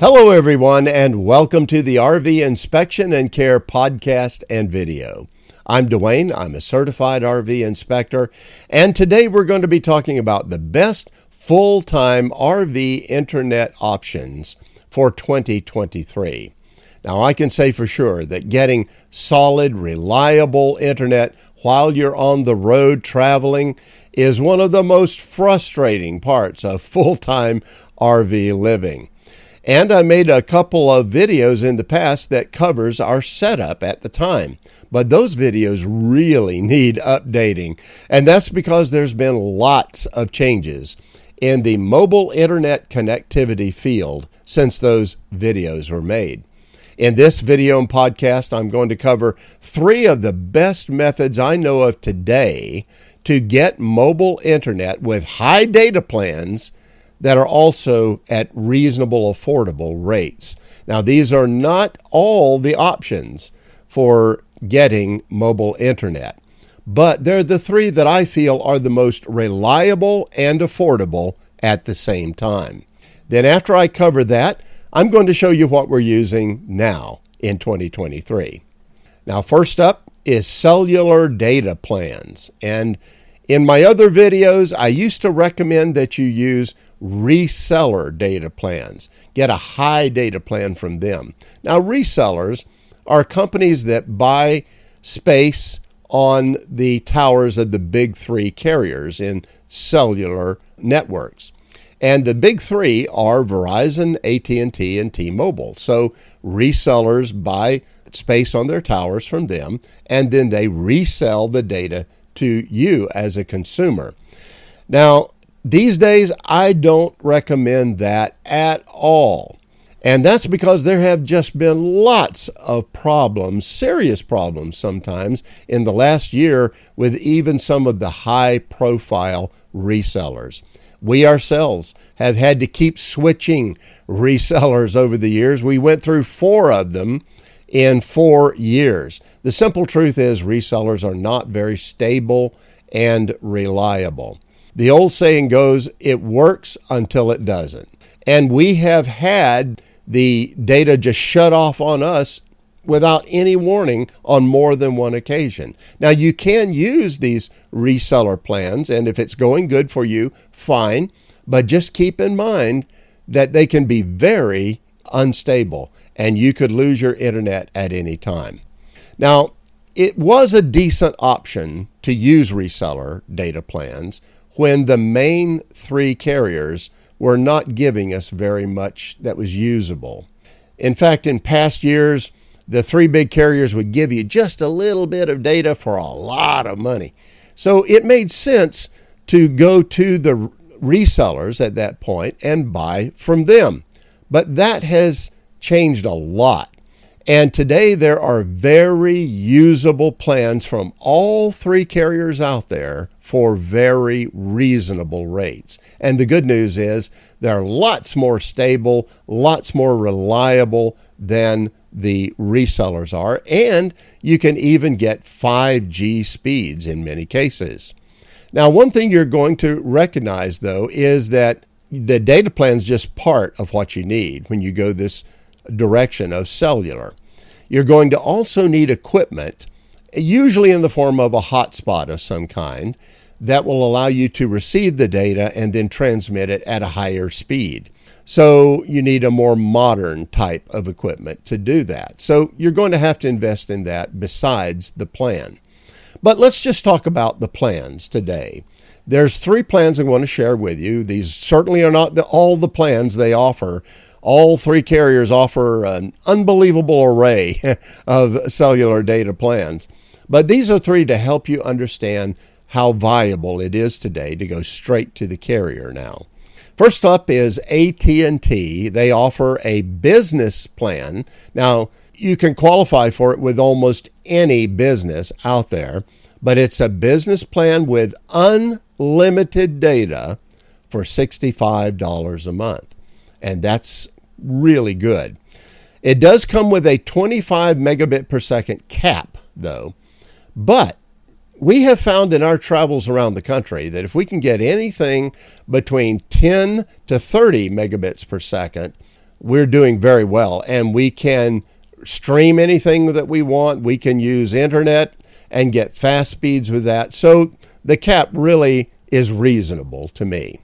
Hello, everyone, and welcome to the RV Inspection and Care podcast and video. I'm Dwayne, I'm a certified RV inspector, and today we're going to be talking about the best full time RV internet options for 2023. Now, I can say for sure that getting solid, reliable internet while you're on the road traveling is one of the most frustrating parts of full time RV living. And I made a couple of videos in the past that covers our setup at the time. But those videos really need updating. And that's because there's been lots of changes in the mobile internet connectivity field since those videos were made. In this video and podcast, I'm going to cover three of the best methods I know of today to get mobile internet with high data plans that are also at reasonable, affordable rates. Now, these are not all the options for getting mobile internet, but they're the three that I feel are the most reliable and affordable at the same time. Then, after I cover that, I'm going to show you what we're using now in 2023. Now, first up is cellular data plans. And in my other videos, I used to recommend that you use reseller data plans. Get a high data plan from them. Now, resellers are companies that buy space on the towers of the big three carriers in cellular networks. And the big three are Verizon, AT&T, and T-Mobile. So resellers buy space on their towers from them, and then they resell the data to you as a consumer. Now, these days, I don't recommend that at all. And that's because there have just been lots of problems, serious problems sometimes, in the last year with even some of the high profile resellers. We ourselves have had to keep switching resellers over the years. We went through four of them in four years. The simple truth is, resellers are not very stable and reliable. The old saying goes, it works until it doesn't. And we have had the data just shut off on us without any warning on more than one occasion. Now, you can use these reseller plans, and if it's going good for you, fine. But just keep in mind that they can be very unstable and you could lose your internet at any time. Now, it was a decent option to use reseller data plans when the main three carriers were not giving us very much that was usable. In fact, in past years, the three big carriers would give you just a little bit of data for a lot of money. So it made sense to go to the resellers at that point and buy from them. But that has changed a lot. And today there are very usable plans from all three carriers out there for very reasonable rates. And the good news is they're lots more stable, lots more reliable than the resellers are, and you can even get 5G speeds in many cases. Now, one thing you're going to recognize though is that the data plan is just part of what you need when you go this direction of cellular. You're going to also need equipment, usually in the form of a hotspot of some kind, that will allow you to receive the data and then transmit it at a higher speed. So you need a more modern type of equipment to do that. So you're going to have to invest in that besides the plan. But let's just talk about the plans today. There's three plans I want to share with you. These certainly are not the, all the plans they offer. All three carriers offer an unbelievable array of cellular data plans. But these are three to help you understand how viable it is today to go straight to the carrier now. First up is AT&T. They offer a business plan. Now, you can qualify for it with almost any business out there, but it's a business plan with unlimited data for $65 a month. And that's really good. It does come with a 25 megabit per second cap, though. But we have found in our travels around the country that if we can get anything between 10 to 30 megabits per second, we're doing very well and we can stream anything that we want. We can use internet and get fast speeds with that. So the cap really is reasonable to me.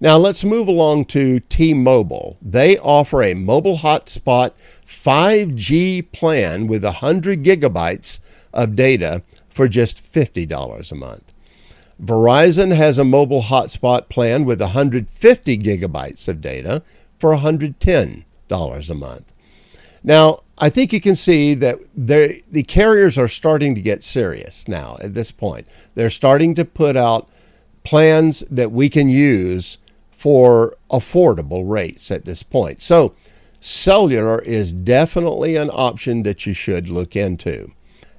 Now let's move along to T Mobile. They offer a mobile hotspot 5G plan with 100 gigabytes of data for just $50 a month. Verizon has a mobile hotspot plan with 150 gigabytes of data for $110 a month. Now, I think you can see that the carriers are starting to get serious now at this point. They're starting to put out plans that we can use for affordable rates at this point. So, cellular is definitely an option that you should look into.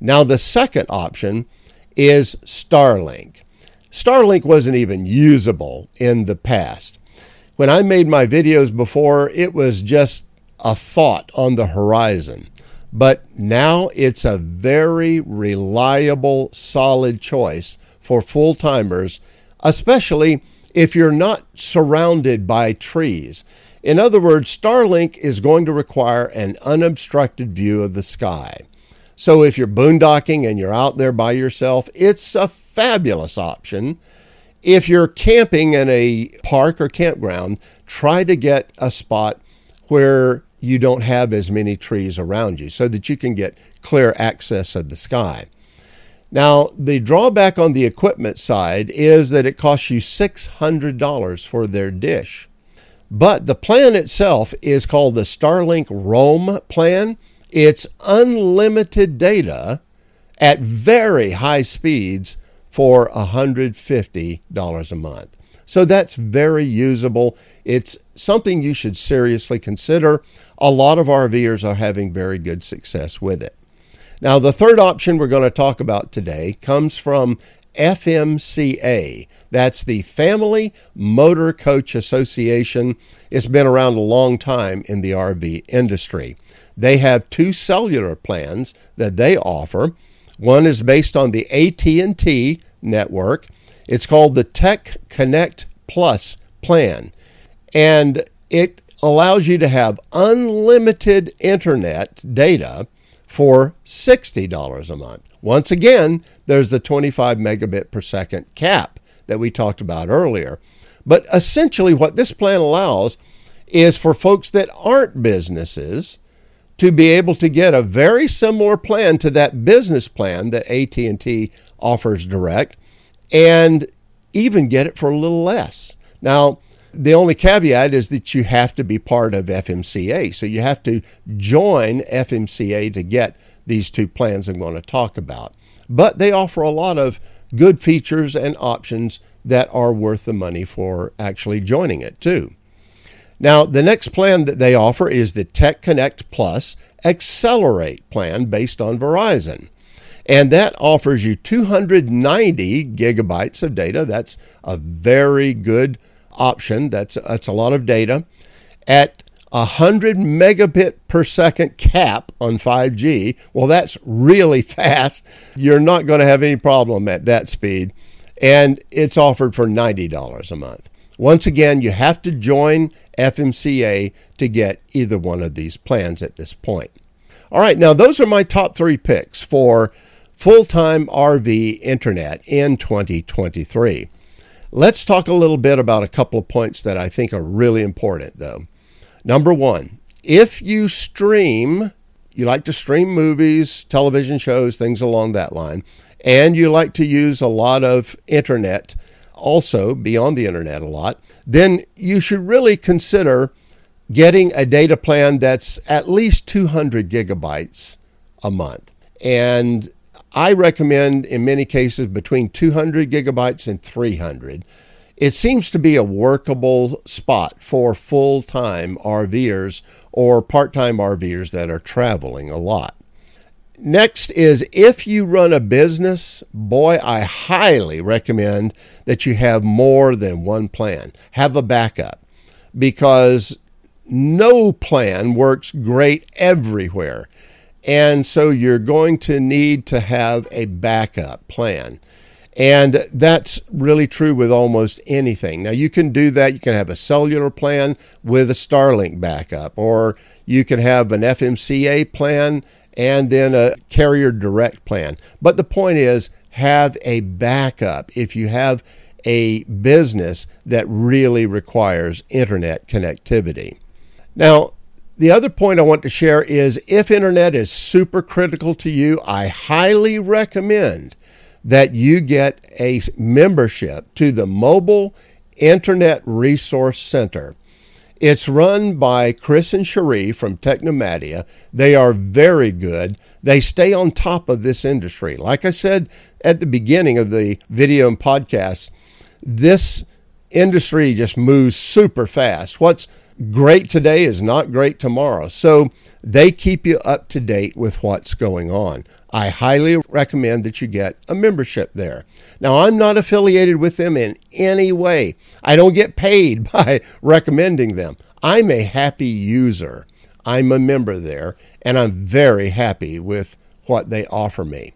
Now, the second option is Starlink. Starlink wasn't even usable in the past. When I made my videos before, it was just a thought on the horizon. But now it's a very reliable, solid choice for full timers, especially if you're not surrounded by trees. In other words, Starlink is going to require an unobstructed view of the sky. So if you're boondocking and you're out there by yourself, it's a fabulous option. If you're camping in a park or campground, try to get a spot where you don't have as many trees around you so that you can get clear access of the sky. Now, the drawback on the equipment side is that it costs you $600 for their dish. But the plan itself is called the Starlink Roam plan. It's unlimited data at very high speeds for $150 a month. So that's very usable. It's something you should seriously consider. A lot of RVers are having very good success with it. Now, the third option we're going to talk about today comes from FMCA. That's the Family Motor Coach Association. It's been around a long time in the RV industry. They have two cellular plans that they offer. One is based on the AT&T network. It's called the Tech Connect Plus plan. And it allows you to have unlimited internet data for $60 a month. Once again, there's the 25 megabit per second cap that we talked about earlier. But essentially what this plan allows is for folks that aren't businesses to be able to get a very similar plan to that business plan that AT&T offers direct and even get it for a little less. Now, the only caveat is that you have to be part of FMCA. So you have to join FMCA to get these two plans I'm going to talk about. But they offer a lot of good features and options that are worth the money for actually joining it, too. Now, the next plan that they offer is the Tech Connect Plus Accelerate plan based on Verizon. And that offers you 290 gigabytes of data. That's a very good option. That's, that's a lot of data. At a 100 megabit per second cap on 5G, well, that's really fast. You're not going to have any problem at that speed. And it's offered for $90 a month. Once again, you have to join FMCA to get either one of these plans at this point. All right, now those are my top three picks for full time RV internet in 2023. Let's talk a little bit about a couple of points that I think are really important, though. Number one, if you stream, you like to stream movies, television shows, things along that line, and you like to use a lot of internet also beyond the internet a lot, then you should really consider getting a data plan that's at least 200 gigabytes a month. And I recommend in many cases between 200 gigabytes and 300. It seems to be a workable spot for full time RVers or part time RVers that are traveling a lot. Next is if you run a business, boy, I highly recommend that you have more than one plan. Have a backup because no plan works great everywhere. And so you're going to need to have a backup plan. And that's really true with almost anything. Now, you can do that. You can have a cellular plan with a Starlink backup, or you can have an FMCA plan and then a carrier direct plan. But the point is, have a backup if you have a business that really requires internet connectivity. Now, the other point I want to share is if internet is super critical to you, I highly recommend that you get a membership to the Mobile Internet Resource Center. It's run by Chris and Cherie from Technomadia. They are very good. They stay on top of this industry. Like I said at the beginning of the video and podcast, this industry just moves super fast. What's great today is not great tomorrow. So they keep you up to date with what's going on. I highly recommend that you get a membership there. Now, I'm not affiliated with them in any way. I don't get paid by recommending them. I'm a happy user. I'm a member there, and I'm very happy with what they offer me.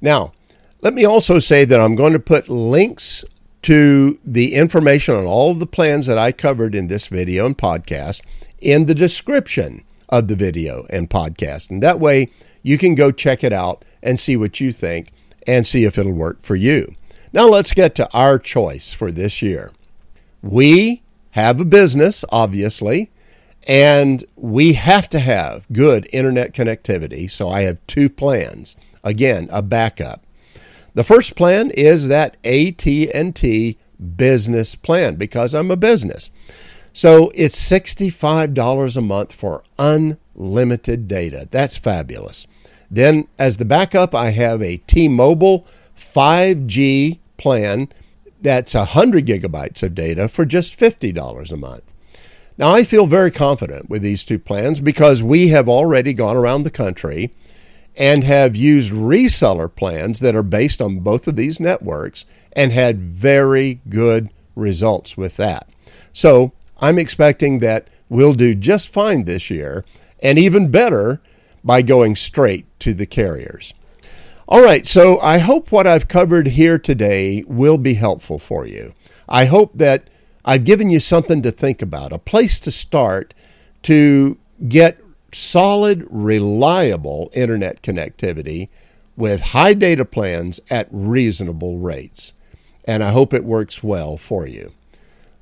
Now, let me also say that I'm going to put links to the information on all of the plans that I covered in this video and podcast in the description of the video and podcast. And that way you can go check it out and see what you think and see if it'll work for you. Now let's get to our choice for this year. We have a business, obviously, and we have to have good internet connectivity. So I have two plans. Again, a backup. The first plan is that AT&T business plan because I'm a business. So it's $65 a month for unlimited data. That's fabulous. Then as the backup, I have a T-Mobile 5G plan that's 100 gigabytes of data for just $50 a month. Now, I feel very confident with these two plans because we have already gone around the country and have used reseller plans that are based on both of these networks and had very good results with that. So I'm expecting that we'll do just fine this year and even better by going straight to the carriers. All right, so I hope what I've covered here today will be helpful for you. I hope that I've given you something to think about, a place to start to get solid, reliable internet connectivity with high data plans at reasonable rates. And I hope it works well for you.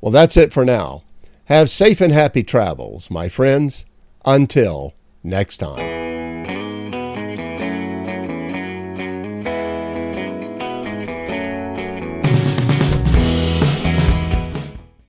Well, that's it for now. Have safe and happy travels, my friends. Until next time.